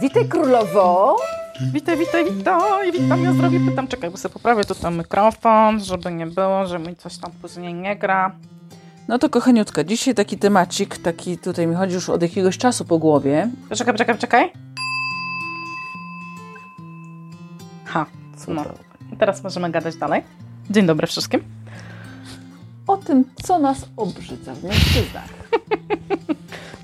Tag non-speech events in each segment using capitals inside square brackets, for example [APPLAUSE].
Witaj królowo. Witaj, witaj, witaj, witam, ja zdrowie pytam. Czekaj, bo sobie poprawię tutaj mikrofon, żeby nie było, że mi coś tam później nie gra. No to kochaniutka, dzisiaj taki temacik, taki tutaj mi chodzi już od jakiegoś czasu po głowie. Czekaj, czekaj, czekaj. Ha, Co no. I teraz możemy gadać dalej. Dzień dobry wszystkim. O tym, co nas obrzydza w mężczyznach. [LAUGHS]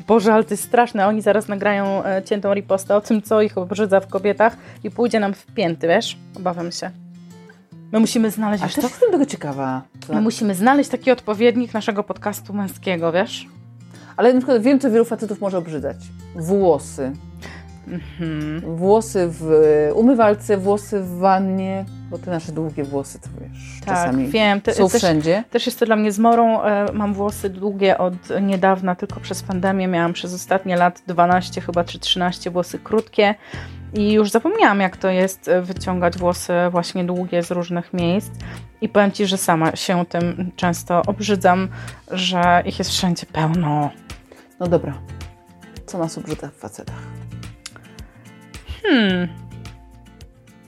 Boże, ale to jest straszne. Oni zaraz nagrają e, ciętą ripostę o tym, co ich obrzydza w kobietach i pójdzie nam w pięty, wiesz? Obawiam się. My musimy znaleźć, A też jestem tego ciekawa. Co? My musimy znaleźć taki odpowiednik naszego podcastu męskiego, wiesz? Ale na przykład wiem, co wielu facetów może obrzydzać. Włosy. Mhm. Włosy w umywalce, włosy w wannie, bo te nasze długie włosy, to wiesz, Tak, czasami wiem. Ty, są też, wszędzie. Też jest to dla mnie zmorą. E, Mam włosy długie od niedawna, tylko przez pandemię miałam przez ostatnie lat 12 chyba czy 13 włosy krótkie i już zapomniałam jak to jest e, wyciągać włosy właśnie długie z różnych miejsc i powiem Ci, że sama się tym często obrzydzam, że ich jest wszędzie pełno. No dobra. Co nas obrzydza w facetach? Hmm.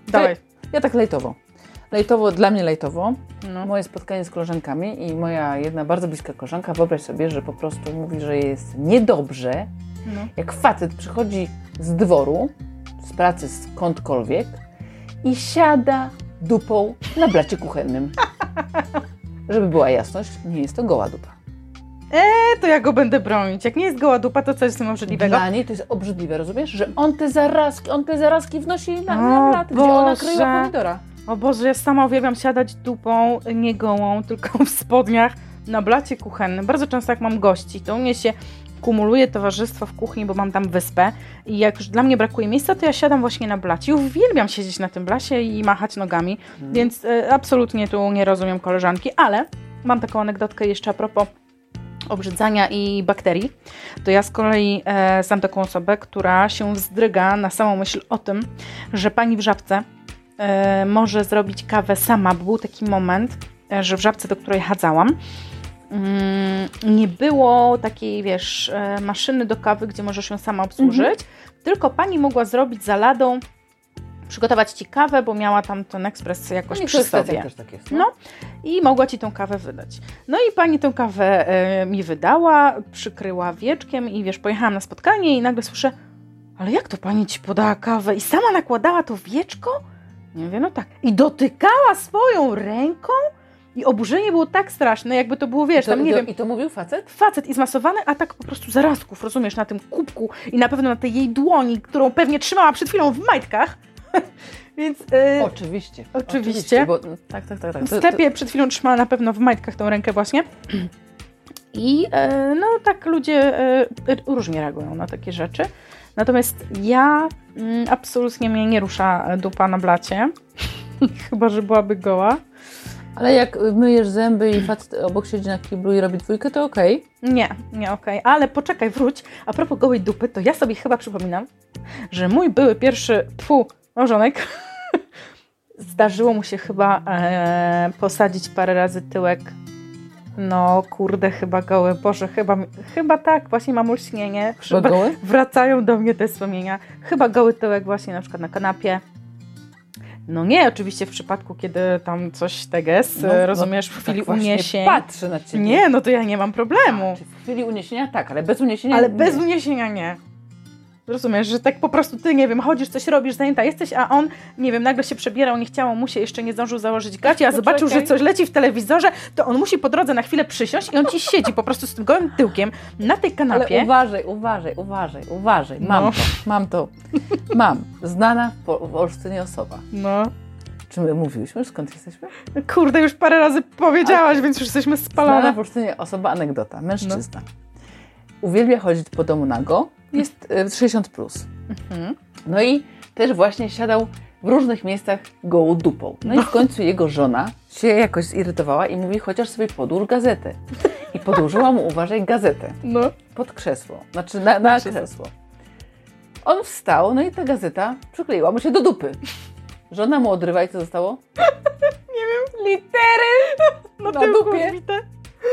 Dawaj. Ja tak lejtowo. Lejtowo, dla mnie lejtowo. No. Moje spotkanie z koleżankami i moja jedna bardzo bliska koleżanka, wyobraź sobie, że po prostu mówi, że jest niedobrze, No. jak facet przychodzi z dworu, z pracy skądkolwiek i siada dupą na blacie kuchennym. [LAUGHS] Żeby była jasność, nie jest to goła dupa. E, to ja go będę bronić. Jak nie jest goła dupa, to co jest z tym obrzydliwego? Dla niej to jest obrzydliwe, rozumiesz? Że on te zarazki, on te zarazki wnosi na, na blat, gdzie ona kryła pomidora. O Boże, ja sama uwielbiam siadać dupą, nie gołą, tylko w spodniach na blacie kuchennym. Bardzo często jak mam gości, to u mnie się kumuluje towarzystwo w kuchni, bo mam tam wyspę i jak już dla mnie brakuje miejsca, to ja siadam właśnie na blacie i uwielbiam siedzieć na tym blacie i machać nogami, więc e, absolutnie tu nie rozumiem koleżanki, ale mam taką anegdotkę jeszcze a propos obrzydzania i bakterii, to ja z kolei e, znam taką osobę, która się wzdryga na samą myśl o tym, że pani w żabce e, może zrobić kawę sama, bo był taki moment, e, że w żabce, do której chadzałam, mm, nie było takiej, wiesz, e, maszyny do kawy, gdzie możesz ją sama obsłużyć, tylko pani mogła zrobić za ladą, przygotować ci kawę, bo miała tam ten ekspres jakoś No przy sobie. też tak jest. No i mogła ci tą kawę wydać. No i pani tą kawę e, mi wydała, przykryła wieczkiem i wiesz, pojechałam na spotkanie i nagle słyszę, ale jak to pani ci podała kawę i sama nakładała to wieczko? Nie mówię, no tak. I dotykała swoją ręką i oburzenie było tak straszne, jakby to było, wiesz, I to, tam nie i, to, wiem, I to mówił facet? facet i zmasowany, a tak po prostu zarazków, rozumiesz, na tym kubku i na pewno na tej jej dłoni, którą pewnie trzymała przed chwilą w majtkach. [LAUGHS] Więc e, Oczywiście. Oczywiście. bo, tak, tak, tak. tak. w sklepie przed chwilą trzymała na pewno w majtkach tą rękę właśnie. [CLEARS THROAT] I e, no tak ludzie e, różnie reagują na takie rzeczy. Natomiast ja mm, absolutnie mnie nie rusza dupa na blacie. [LAUGHS] Chyba, że byłaby goła. Ale jak myjesz zęby i facet obok siedzi na kiblu i robi dwójkę, to okej. Nie, nie okej. Ale poczekaj, wróć. A propos gołej dupy, to ja sobie chyba przypominam, że mój były pierwszy, tfu, małżonek, zdarzyło mu się chyba e, posadzić parę razy tyłek. No kurde, chyba goły. Boże, chyba, chyba tak, właśnie mam olśnienie. Chyba goły? [LAUGHS] Wracają do mnie te wspomnienia. Chyba goły tyłek właśnie na przykład na kanapie. No nie, oczywiście w przypadku, kiedy tam coś teges, No, no, rozumiesz, w chwili tak uniesień. Patrzę na ciebie. Nie, no to ja nie mam problemu. Czy w chwili uniesienia tak, ale bez uniesienia Ale nie. bez uniesienia nie. Rozumiesz, że tak po prostu ty, nie wiem, chodzisz, coś robisz, zajęta jesteś, a on, nie wiem, nagle się przebierał, nie chciało mu się, jeszcze nie zdążył założyć gaci, a zobaczył, że coś leci w telewizorze, to on musi po drodze na chwilę przysiąść i on ci siedzi po prostu z tym gołym tyłkiem na tej Ale kanapie. uważaj, uważaj, uważaj, uważaj. Mam No. to, mam to. Mam. Znana w, Po- w Olsztynie osoba. No, Czy my mówiłyśmy, skąd jesteśmy? kurde, już parę razy powiedziałaś, więc już jesteśmy Znana spalone. w Olsztynie osoba, anegdota, mężczyzna. Uwielbia chodzić po domu nago, jest e, 60 plus. Mhm. No i też właśnie siadał w różnych miejscach gołą dupą. No i w końcu jego żona się jakoś zirytowała i mówi, chociaż sobie podłóż gazetę. I podłożyła mu, uważaj, gazetę No, pod krzesło, znaczy na, na Krzesło. On wstał, no i ta gazeta przykleiła mu się do dupy. Żona mu odrywa i co zostało? [LAUGHS] Nie wiem. Litery no Na tyłku dupie.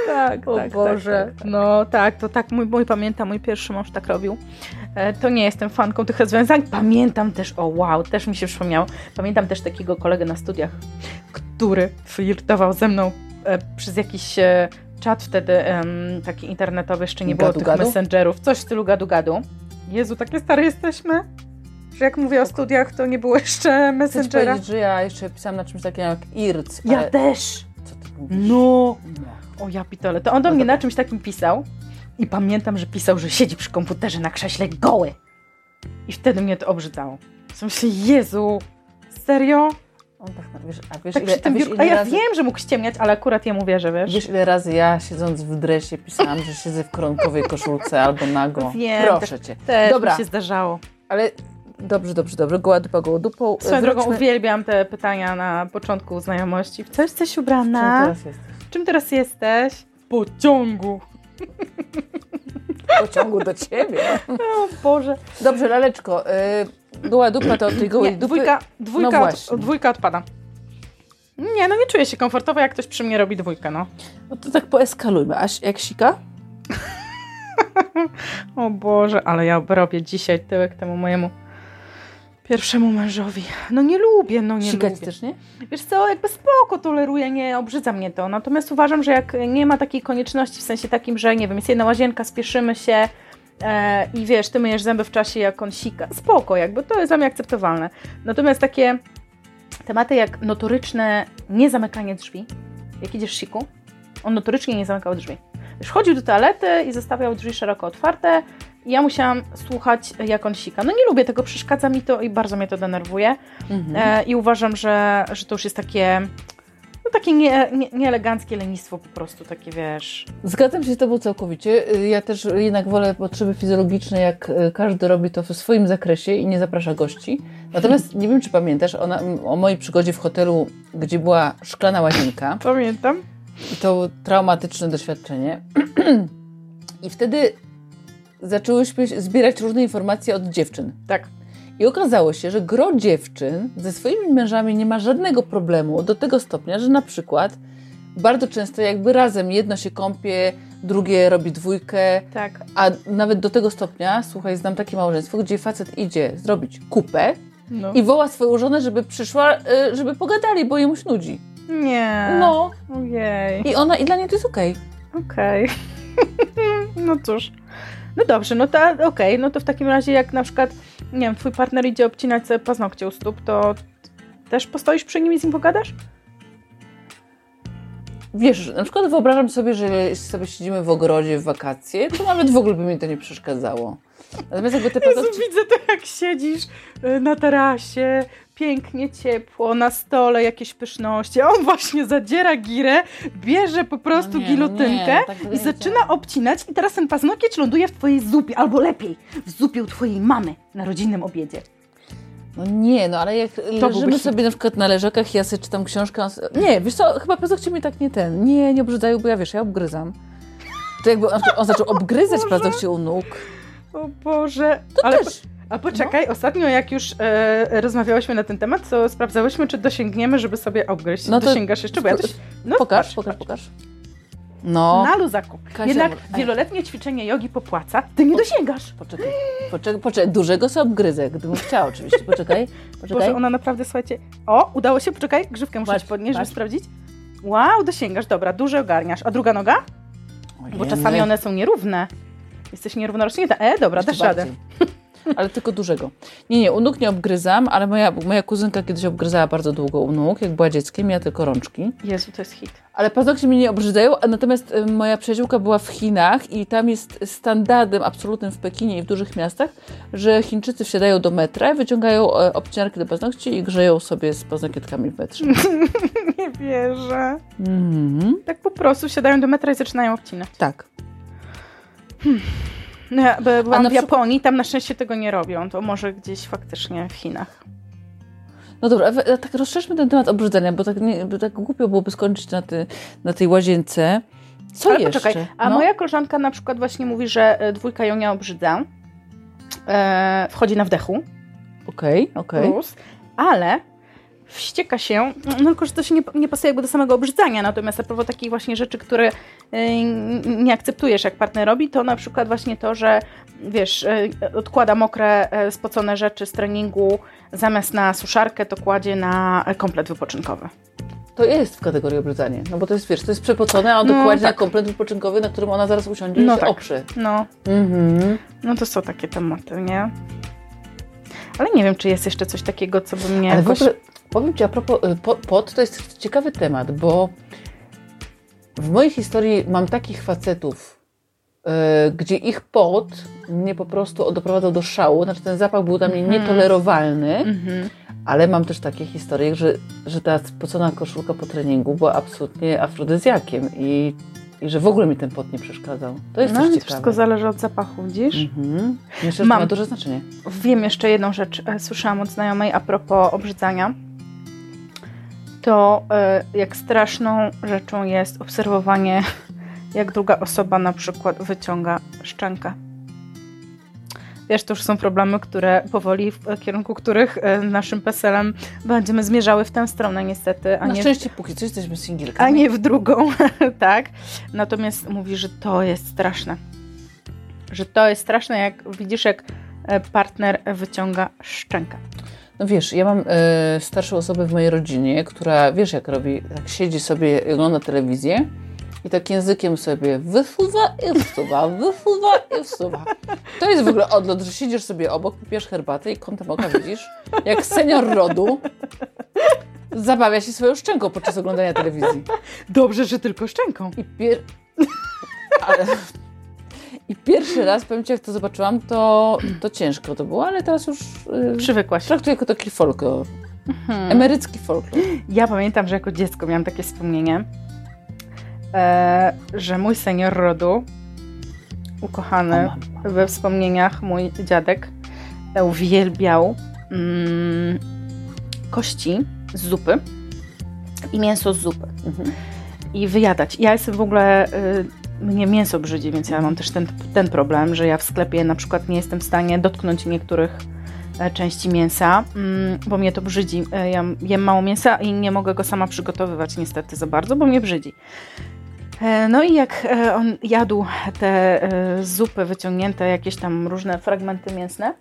Tak, O tak, Boże. tak, tak, tak. No tak, to tak mój, mój pamiętam, mój pierwszy mąż tak robił. E, to nie jestem fanką tych rozwiązań. Pamiętam też, o wow, też mi się przypomniało. Pamiętam też takiego kolegę na studiach, który flirtował ze mną e, przez jakiś e, czat wtedy taki internetowy, jeszcze nie było Gadu, tych gadu? messengerów, coś w stylu gadu-gadu. Jezu, takie stare jesteśmy, że jak mówię o studiach, to nie było jeszcze messengera. powiedzieć, że ja jeszcze pisałam na czymś takim jak IRC, Ja ale... też. Mówisz? No. No. O ja pitole. To on do No mnie dobra. na czymś takim pisał i pamiętam, że pisał, że siedzi przy komputerze na krześle goły. I wtedy mnie to obrzydzało. W sensie, Jezu, serio? On tak, no, wiesz, a wiesz, Tak ile, a wiesz, ile A ja razy, wiem, że mógł ściemniać, ale akurat jemu wierzę, wiesz? wiesz, ile razy ja siedząc w dresie pisałam, że siedzę w koronkowej koszulce albo nago. Wiem, Proszę cię. Też Dobra. mi się zdarzało. Ale dobrze, dobrze, dobrze. Goła dupa, goła dupą. Swoją drogą Wróćmy- uwielbiam te pytania na początku znajomości. W co jesteś Czym ubrana? teraz jesteś? Czym teraz jesteś? W pociągu. W pociągu do ciebie. O Boże. Dobrze, laleczko. Y, goła dupa to od tej gołej Nie, dupy. dwójka, dwójka, No od, dwójka odpada. Nie, no nie czuję się komfortowo, jak ktoś przy mnie robi dwójkę, no. No to tak poeskalujmy. A jak sika? [LAUGHS] O Boże, ale ja robię dzisiaj tyłek temu mojemu pierwszemu mężowi. No nie lubię, no nie Sikać lubię. też nie? Wiesz co, jakby spoko toleruję, nie obrzydza mnie to. Natomiast uważam, że jak nie ma takiej konieczności, w sensie takim, że nie wiem, jest jedna łazienka, spieszymy się e, i wiesz, ty myjesz zęby w czasie, jak on sika. Spoko, jakby to jest dla mnie akceptowalne. Natomiast takie tematy jak notoryczne niezamykanie drzwi, jak idziesz siku, on notorycznie nie zamykał drzwi. Wiesz, chodził do toalety i zostawiał drzwi szeroko otwarte ja musiałam słuchać, jak on sika. No nie lubię tego, przeszkadza mi to i bardzo mnie to denerwuje. Mhm. E, I uważam, że, że to już jest takie, no takie nie, nie, nieeleganckie lenistwo po prostu, takie wiesz. Zgadzam się z Tobą całkowicie. Y, Ja też jednak wolę potrzeby fizjologiczne, jak y, każdy robi to w swoim zakresie i nie zaprasza gości. Natomiast nie wiem, czy pamiętasz o, na, o mojej przygodzie w hotelu, gdzie była szklana łazienka. Pamiętam. I to traumatyczne doświadczenie. [CLEARS THROAT] I wtedy zaczęłyśmy zbierać różne informacje od dziewczyn. Tak. I okazało się, że gro dziewczyn ze swoimi mężami nie ma żadnego problemu do tego stopnia, że na przykład bardzo często jakby razem jedno się kąpie, drugie robi dwójkę, Tak. a nawet do tego stopnia, słuchaj, znam takie małżeństwo, gdzie facet idzie zrobić kupę No. i woła swoją żonę, żeby przyszła, y, żeby pogadali, bo jemu się nudzi. Nie. No. Ojej. I ona, i dla niej to jest okej. Okej. [LAUGHS] no cóż. No dobrze, no to okej, no to w takim razie jak na przykład, nie wiem, twój partner idzie obcinać sobie paznokcie u stóp, to też postoisz przy nim i z nim pogadasz? Wiesz, na przykład wyobrażam sobie, że sobie siedzimy w ogrodzie w wakacje, to nawet w ogóle by mi to nie przeszkadzało. Natomiast jakby Jezu, widzę to jak siedzisz y, na tarasie, pięknie ciepło, na stole jakieś pyszności, a on właśnie zadziera girę, bierze po prostu No nie, gilotynkę no nie, tak i zaczyna obcinać i teraz ten paznokieć ląduje w twojej zupie, albo lepiej, w zupie u twojej mamy na rodzinnym obiedzie. No nie, no ale jak byłby leżymy sobie na przykład na leżakach, ja sobie czytam książkę, nie, wiesz co, chyba paznokcie mi tak nie ten, nie, nie obrzydzają, bo ja wiesz, ja obgryzam. To jakby on, on zaczął [LAUGHS] obgryzać paznokcie u nóg, O Boże. to Ale też. A poczekaj, ostatnio jak już e, rozmawiałyśmy na ten temat, to sprawdzałyśmy, czy dosięgniemy, żeby sobie obgryźć. No to Dosięgasz jeszcze, bo ja też... No, pokaż, patrz, pokaż, patrz. pokaż. No, Na luzaku. Kasia, Jednak a- wieloletnie ćwiczenie jogi popłaca, ty nie dosięgasz. poczekaj, poczekaj, poczekaj, dużego sobie obgryzę, gdybym chciała oczywiście, poczekaj, [LAUGHS] poczekaj. Boże, ona naprawdę, słuchajcie... O, udało się, poczekaj, grzywkę muszę Patrz, ci podnieść, żeby sprawdzić. Wow, dosięgasz, dobra, duże ogarniasz. A druga noga? Bo Ojej, czasami one są nierówne. Jesteś nierówno rozciągnięta. E, dobra, Jeszcze dasz radę. bardziej. [LAUGHS] Ale tylko dużego. Nie, nie, u nóg nie obgryzam, ale moja, moja kuzynka kiedyś obgryzała bardzo długo u nóg, jak była dzieckiem, ja tylko rączki. Jezu, to jest hit. Ale paznokcie mnie nie obrzydzają, natomiast y, moja przyjaciółka była w Chinach i tam jest standardem absolutnym w Pekinie i w dużych miastach, że Chińczycy wsiadają do metra, wyciągają e, obcinarki do paznokci i grzeją sobie z paznokietkami w metrze. [LAUGHS] Nie wierzę. Mhm. Tak po prostu siadają do metra i zaczynają obcinać. Tak. No, ja byłam w Japonii, tam na szczęście tego nie robią. To może gdzieś faktycznie w Chinach. No dobra, tak rozszerzmy ten temat obrzydzania, bo tak, nie, bo tak głupio byłoby skończyć na, ty, na tej łazience. Co Ale jeszcze? poczekaj, a No. moja koleżanka na przykład właśnie mówi, że e, dwójka ją nie obrzydza. E, wchodzi na wdechu, Okej, okej. plus, ale wścieka się, no tylko, że to się nie, nie pasuje jakby do samego obrzydzania, natomiast a propos takich właśnie rzeczy, które nie akceptujesz, jak partner robi, to na przykład właśnie to, że wiesz, y, odkłada mokre, y, spocone rzeczy z treningu, zamiast na suszarkę, to kładzie na komplet wypoczynkowy. To jest w kategorii obryzanie, no bo to jest, wiesz, to jest przepocone, a on no, dokładnie tak. na komplet wypoczynkowy, na którym ona zaraz usiądzie no i się tak. oprze. No. Mhm. No to są takie tematy, nie? Ale nie wiem, czy jest jeszcze coś takiego, co by mnie... Ale jakoś... w ogóle, powiem Ci, a propos pot, to jest ciekawy temat, bo w mojej historii mam takich facetów, yy, gdzie ich pot mnie po prostu doprowadzał do szału, znaczy ten zapach był dla mnie mm nietolerowalny, mm -hmm. ale mam też takie historie, że, że ta spocona koszulka po treningu była absolutnie afrodyzjakiem i, i że w ogóle mi ten pot nie przeszkadzał. To jest no, też ciekawe. Wszystko zależy od zapachu, widzisz? -hmm. Myślę, że mam, to ma duże znaczenie. Wiem jeszcze jedną rzecz, e, słyszałam od znajomej a propos obrzydzania to e, jak straszną rzeczą jest obserwowanie, [LAUGHS] jak druga osoba na przykład wyciąga szczękę. Wiesz, to już są problemy, które powoli, w kierunku których e, naszym PESEL-em będziemy zmierzały w tę stronę niestety. A Na nie szczęście w, póki co jesteśmy singielkami. A nie w drugą, [LAUGHS] tak. Natomiast mówi, że to jest straszne. Że to jest straszne, jak widzisz, jak e, partner wyciąga szczękę. No wiesz, ja mam y, starszą osobę w mojej rodzinie, która, wiesz jak robi, tak siedzi sobie i ogląda telewizję i tak językiem sobie wysuwa i wsuwa, wysuwa i wsuwa. To jest w ogóle odlot, że siedzisz sobie obok, pijesz herbatę i kątem oka widzisz, jak senior rodu zabawia się swoją szczęką podczas oglądania telewizji. Dobrze, że tylko szczęką. I pier... Ale i pierwszy raz, powiem Ci, jak to zobaczyłam, to, to ciężko to było, ale teraz już yy, przywykłaś. Traktuję jako taki folklor. Mhm. Emerycki folklor. Ja pamiętam, że jako dziecko miałam takie wspomnienie, e, że mój senior rodu, ukochany we wspomnieniach, mój dziadek, uwielbiał mm, kości z zupy i mięso z zupy. Mhm. I wyjadać. Ja jestem w ogóle y, mnie mięso brzydzi, więc ja mam też ten, ten problem, że ja w sklepie na przykład nie jestem w stanie dotknąć niektórych e, części mięsa, mm, bo mnie to brzydzi. E, ja jem mało mięsa i nie mogę go sama przygotowywać niestety za bardzo, bo mnie brzydzi. E, no i jak on jadł te zupy wyciągnięte, jakieś tam różne fragmenty mięsne,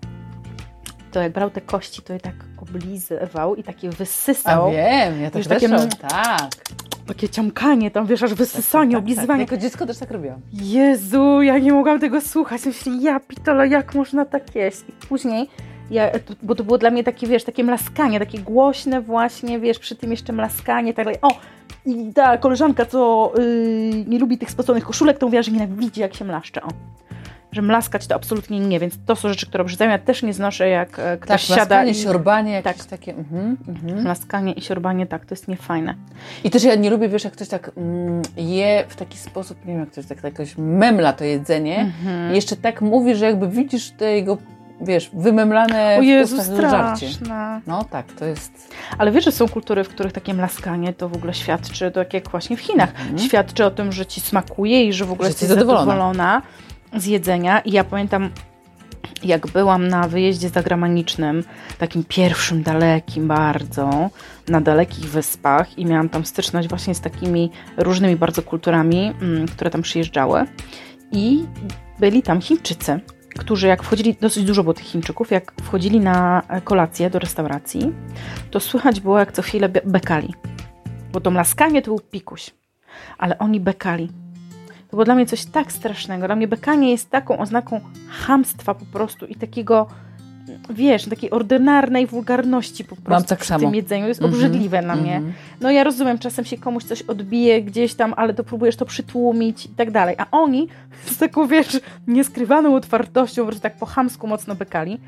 to jak brał te kości, to je tak oblizywał i takie wysysał. A wiem, ja też takie, tak takie ciąkanie, tam wiesz, aż wysysanie, tak, tak, oblizywanie. Tak. Jako dziecko też tak robiłam. Jezu, ja nie mogłam tego słuchać. Myślę, ja pitole, jak można tak jeść? I później, ja, bo to było dla mnie takie, wiesz, takie mlaskanie, takie głośne właśnie, wiesz, przy tym jeszcze mlaskanie, tak dalej. O, i ta koleżanka, co yy, nie lubi tych spoconych koszulek, to mówiła, że nienawidzi, jak się mlaszcze. O że mlaskać to absolutnie nie, więc to są rzeczy, które obrzydzają. Ja też nie znoszę, jak e, ktoś tak, siada. i siorbanie, jakieś tak. takie. Mhm, mhm. Mlaskanie i siorbanie, tak, to jest niefajne. I też ja nie lubię, wiesz, jak ktoś tak mm, je w taki sposób, nie wiem, jak ktoś tak, tak jakoś memla to jedzenie mhm. i jeszcze tak mówi, że jakby widzisz te jego wiesz, wymemlane o Jezu, w żarcie. No tak, to jest... Ale wiesz, że są kultury, w których takie mlaskanie to w ogóle świadczy, tak jak właśnie w Chinach, mhm. świadczy o tym, że ci smakuje i że w ogóle że jesteś zadowolona. zadowolona z jedzenia i ja pamiętam jak byłam na wyjeździe zagranicznym, takim pierwszym, dalekim bardzo, na dalekich wyspach i miałam tam styczność właśnie z takimi różnymi bardzo kulturami, mm, które tam przyjeżdżały. I byli tam Chińczycy, którzy jak wchodzili, dosyć dużo było tych Chińczyków, jak wchodzili na kolację do restauracji, to słychać było jak co chwilę bekali, bo to mlaskanie to był pikuś, ale oni bekali to było dla mnie coś tak strasznego. Dla mnie bekanie jest taką oznaką hamstwa po prostu i takiego, wiesz, takiej ordynarnej wulgarności po prostu Mam tak w samo. tym jedzeniu. To jest mm -hmm, obrzydliwe na mnie. Mm -hmm. No ja rozumiem, czasem się komuś coś odbije gdzieś tam, ale to próbujesz to przytłumić i tak dalej. A oni [LAUGHS] z taką, wiesz, nieskrywaną otwartością, prostu tak po hamsku mocno bekali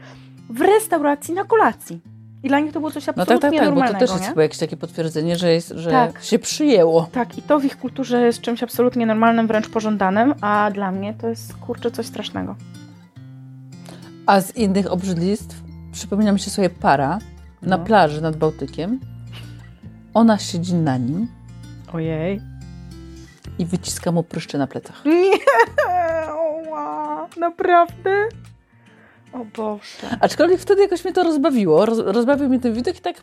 w restauracji na kolacji. I dla nich to było coś absolutnie no tak, tak, tak, normalnego. Bo to też jest chyba jakieś takie potwierdzenie, że, jest, że tak. się przyjęło. Tak, i to w ich kulturze jest czymś absolutnie normalnym, wręcz pożądanym, a dla mnie to jest kurczę coś strasznego. A z innych obrzydlistw przypomina mi się sobie para no. na plaży nad Bałtykiem. Ona siedzi na nim. Ojej. I wyciska mu pryszcze na plecach. Nie! [LAUGHS] Oła, naprawdę? O Boże. Aczkolwiek wtedy jakoś mnie to rozbawiło. Roz, rozbawił mnie ten widok i tak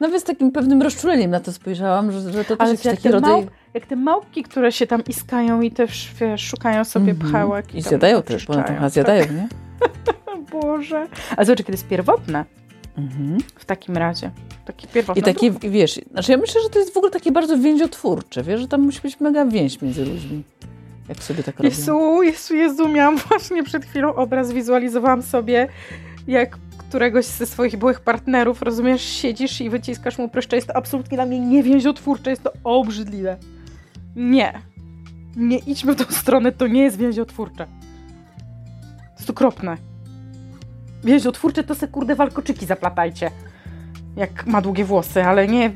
Nawet z takim pewnym rozczuleniem na to spojrzałam, że, że to też jak taki te, rodzaj... małp, jak te małpki, które się tam iskają i też wiesz, szukają sobie Mhm. pchełek. I tam zjadają też, oczyszczają. ponad to zjadają, nie? [LAUGHS] O Boże. A zobacz, kiedy jest pierwotne Mhm. w takim razie. Taki pierwotny I takie, wiesz, znaczy ja myślę, że to jest w ogóle takie bardzo więziotwórcze, wiesz, że tam musi być mega więź między ludźmi, jak sobie tak robią. Jezu, Jezu, Jezu, miałam właśnie przed chwilą obraz, wizualizowałam sobie, jak któregoś ze swoich byłych partnerów, rozumiesz, siedzisz i wyciskasz mu pryszcze. Jest to absolutnie dla mnie nie więziotwórcze, jest to obrzydliwe. Nie. Nie idźmy w tą stronę, to nie jest więziotwórcze. To jest okropne. Więziotwórcze to se kurde walkoczyki zaplatajcie. Jak ma długie włosy, ale nie...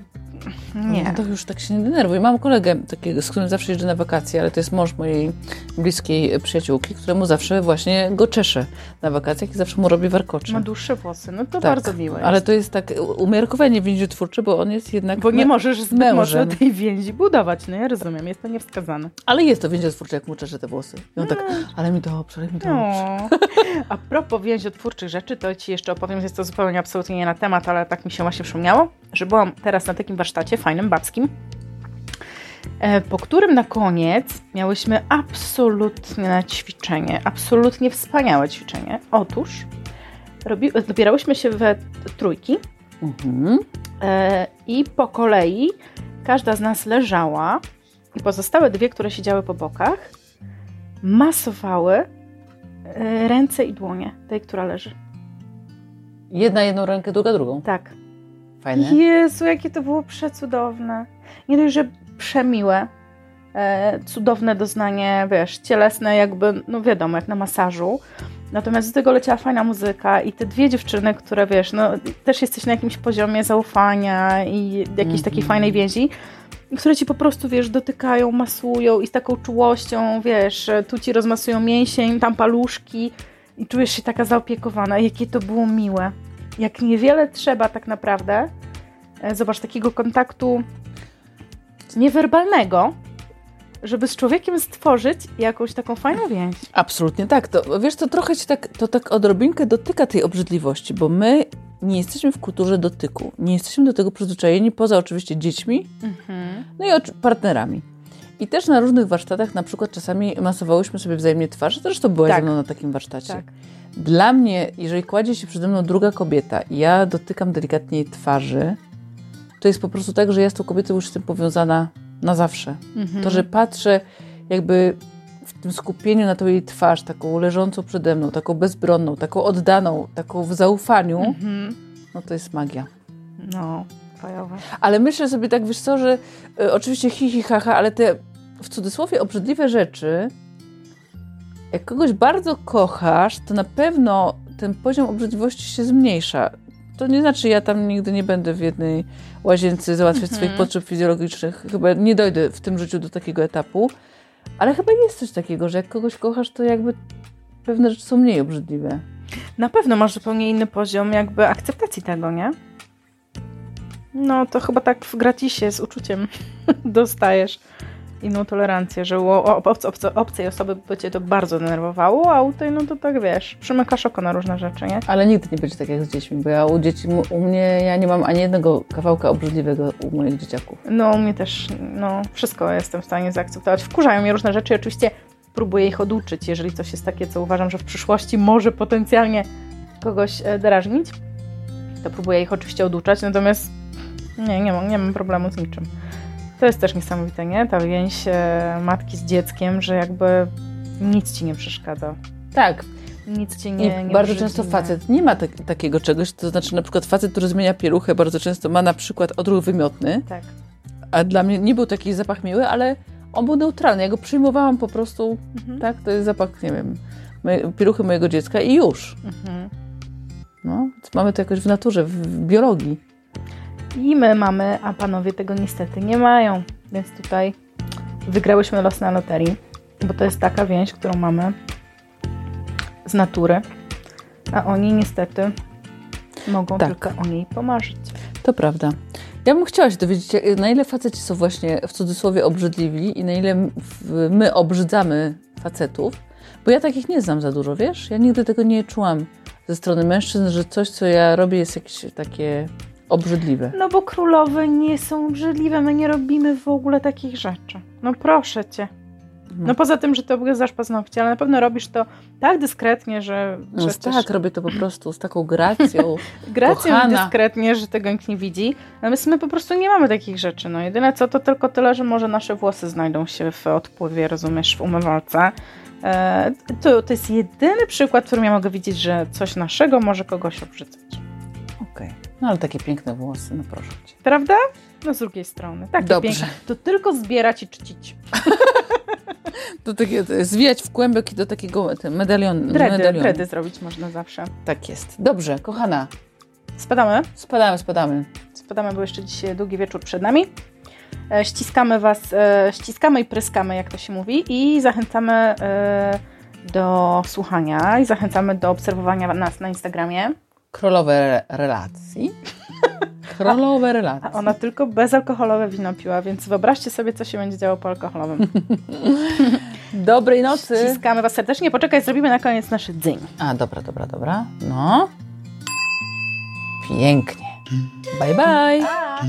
Nie. No to już tak się nie denerwuj. Mam kolegę takiego, z którym zawsze jeżdżę na wakacje, ale to jest mąż mojej bliskiej przyjaciółki, któremu zawsze właśnie go czeszę na wakacjach i zawsze mu robi warkocze. Ma dłuższe włosy, no to Tak, bardzo miłe. Ale to jest tak umiarkowanie więziotwórcze, bo on jest jednak... Bo nie możesz zbyt mężem. tej więzi budować, no ja rozumiem, jest to niewskazane. Ale jest to więziotwórcze, jak mu czeszę te włosy. I on tak, ale mi dobrze, ale mi dobrze. No. [LAUGHS] A propos więziotwórczych rzeczy, to Ci jeszcze opowiem, jest to zupełnie absolutnie nie na temat, ale tak mi się właśnie przypomniało, że byłam teraz na takim warsztacie fajnym, babskim, e, po którym na koniec miałyśmy absolutne ćwiczenie, absolutnie wspaniałe ćwiczenie. Otóż robi, dobierałyśmy się we trójki Mhm. E, I po kolei każda z nas leżała i pozostałe dwie, które siedziały po bokach, masowały e, ręce i dłonie tej, która leży. Jedna jedną rękę, druga drugą. Tak. Fajne. Jezu, jakie to było przecudowne. Nie dość, że przemiłe, e, cudowne doznanie, wiesz, cielesne jakby, no wiadomo, jak na masażu. Natomiast z tego leciała fajna muzyka i te dwie dziewczyny, które wiesz, no też jesteś na jakimś poziomie zaufania i jakiejś Mhm. takiej fajnej więzi, które ci po prostu, wiesz, dotykają, masują i z taką czułością, wiesz, tu ci rozmasują mięsień, tam paluszki i czujesz się taka zaopiekowana. Jakie to było miłe. Jak niewiele trzeba tak naprawdę, e, zobacz, takiego kontaktu niewerbalnego, żeby z człowiekiem stworzyć jakąś taką fajną więź. Absolutnie tak. To, wiesz, to trochę się tak, to tak odrobinkę dotyka tej obrzydliwości, bo my nie jesteśmy w kulturze dotyku. Nie jesteśmy do tego przyzwyczajeni, poza oczywiście dziećmi, no i partnerami. I też na różnych warsztatach, na przykład czasami masowałyśmy sobie wzajemnie twarz. Zresztą byłaś Tak. ze mną na takim warsztacie. Tak. Dla mnie, jeżeli kładzie się przede mną druga kobieta i ja dotykam delikatnie jej twarzy, to jest po prostu tak, że ja z tą kobietą już jestem powiązana na zawsze. Mhm. To, że patrzę jakby w tym skupieniu na tą jej twarz, taką leżącą przede mną, taką bezbronną, taką oddaną, taką w zaufaniu, Mhm. no to jest magia. No, Ale myślę sobie tak, wiesz co, że y, oczywiście hi, hi, ha, ha, ale te w cudzysłowie obrzydliwe rzeczy, jak kogoś bardzo kochasz, to na pewno ten poziom obrzydliwości się zmniejsza. To nie znaczy, ja tam nigdy nie będę w jednej łazience załatwiać Mhm. swoich potrzeb fizjologicznych. Chyba nie dojdę w tym życiu do takiego etapu. Ale chyba jest coś takiego, że jak kogoś kochasz, to jakby pewne rzeczy są mniej obrzydliwe. Na pewno masz zupełnie inny poziom jakby akceptacji tego, nie? No to chyba tak w gratisie z uczuciem [LAUGHS] dostajesz inną tolerancję, że u obce, obce, obcej osoby by cię to bardzo denerwowało, a u tej no to tak wiesz, przymykasz oko na różne rzeczy, nie? Ale nigdy nie będzie tak jak z dziećmi, bo ja u dzieci, u mnie, ja nie mam ani jednego kawałka obrzydliwego u moich dzieciaków. No u mnie też, no wszystko jestem w stanie zaakceptować. Wkurzają mnie różne rzeczy, oczywiście próbuję ich oduczyć, jeżeli coś jest takie, co uważam, że w przyszłości może potencjalnie kogoś e, drażnić, to próbuję ich oczywiście oduczać, natomiast nie, nie mam, nie mam problemu z niczym. To jest też niesamowite, nie? Ta więź e, matki z dzieckiem, że jakby nic ci nie przeszkadza. Tak, Nic ci nie, nie bardzo często facet nie ma tak, takiego czegoś, to znaczy na przykład facet, który zmienia pieluchę, bardzo często ma na przykład odruch wymiotny, Tak. a dla mnie nie był taki zapach miły, ale on był neutralny, ja go przyjmowałam po prostu, Mhm. tak, to jest zapach, nie wiem, moje, pieluchy mojego dziecka i już. Mhm. No, mamy to jakoś w naturze, w, w biologii. I my mamy, a panowie tego niestety nie mają. Więc tutaj wygrałyśmy los na loterii, bo to jest taka więź, którą mamy z natury, a oni niestety mogą Tak. tylko o niej pomarzyć. To prawda. Ja bym chciała się dowiedzieć, na ile faceci są właśnie w cudzysłowie obrzydliwi i na ile my obrzydzamy facetów, bo ja takich nie znam za dużo, wiesz? Ja nigdy tego nie czułam ze strony mężczyzn, że coś, co ja robię jest jakieś takie Obrzydliwe. No bo królowe nie są obrzydliwe, my nie robimy w ogóle takich rzeczy. No proszę cię. No poza tym, że ty obgryzasz paznokcie, ale na pewno robisz to tak dyskretnie, że... No że tak, też robię to po prostu z taką gracją. [LAUGHS] gracją kochana. dyskretnie, że tego nikt nie widzi. Natomiast my po prostu nie mamy takich rzeczy. No jedyne co, to tylko tyle, że może nasze włosy znajdą się w odpływie, rozumiesz, w umywalce. E, to, to jest jedyny przykład, w którym ja mogę widzieć, że coś naszego może kogoś obrzydzać. No ale takie piękne włosy, no proszę cię. Prawda? No z drugiej strony. Tak, Dobrze. piękne. To tylko zbierać i czcić. [LAUGHS] To takie, zwijać w kłębek i do takiego te medalion, Dredy, medalionu. dredy zrobić można zawsze. Tak jest. Dobrze, kochana. Spadamy. Spadamy, spadamy. Spadamy, bo jeszcze dzisiaj długi wieczór przed nami. E, Ściskamy Was, e, ściskamy i pryskamy, jak to się mówi, i zachęcamy e, do słuchania i zachęcamy do obserwowania nas na Instagramie. Królowe re- relacji. [LAUGHS] Królowe A relacji. ona tylko bezalkoholowe wino piła, więc wyobraźcie sobie, co się będzie działo po alkoholowym. [LAUGHS] Dobrej nocy. Ściskamy Was serdecznie. Poczekaj, zrobimy na koniec naszy dzyń. A, dobra, dobra, dobra. No. Pięknie. Bye, bye. Pa!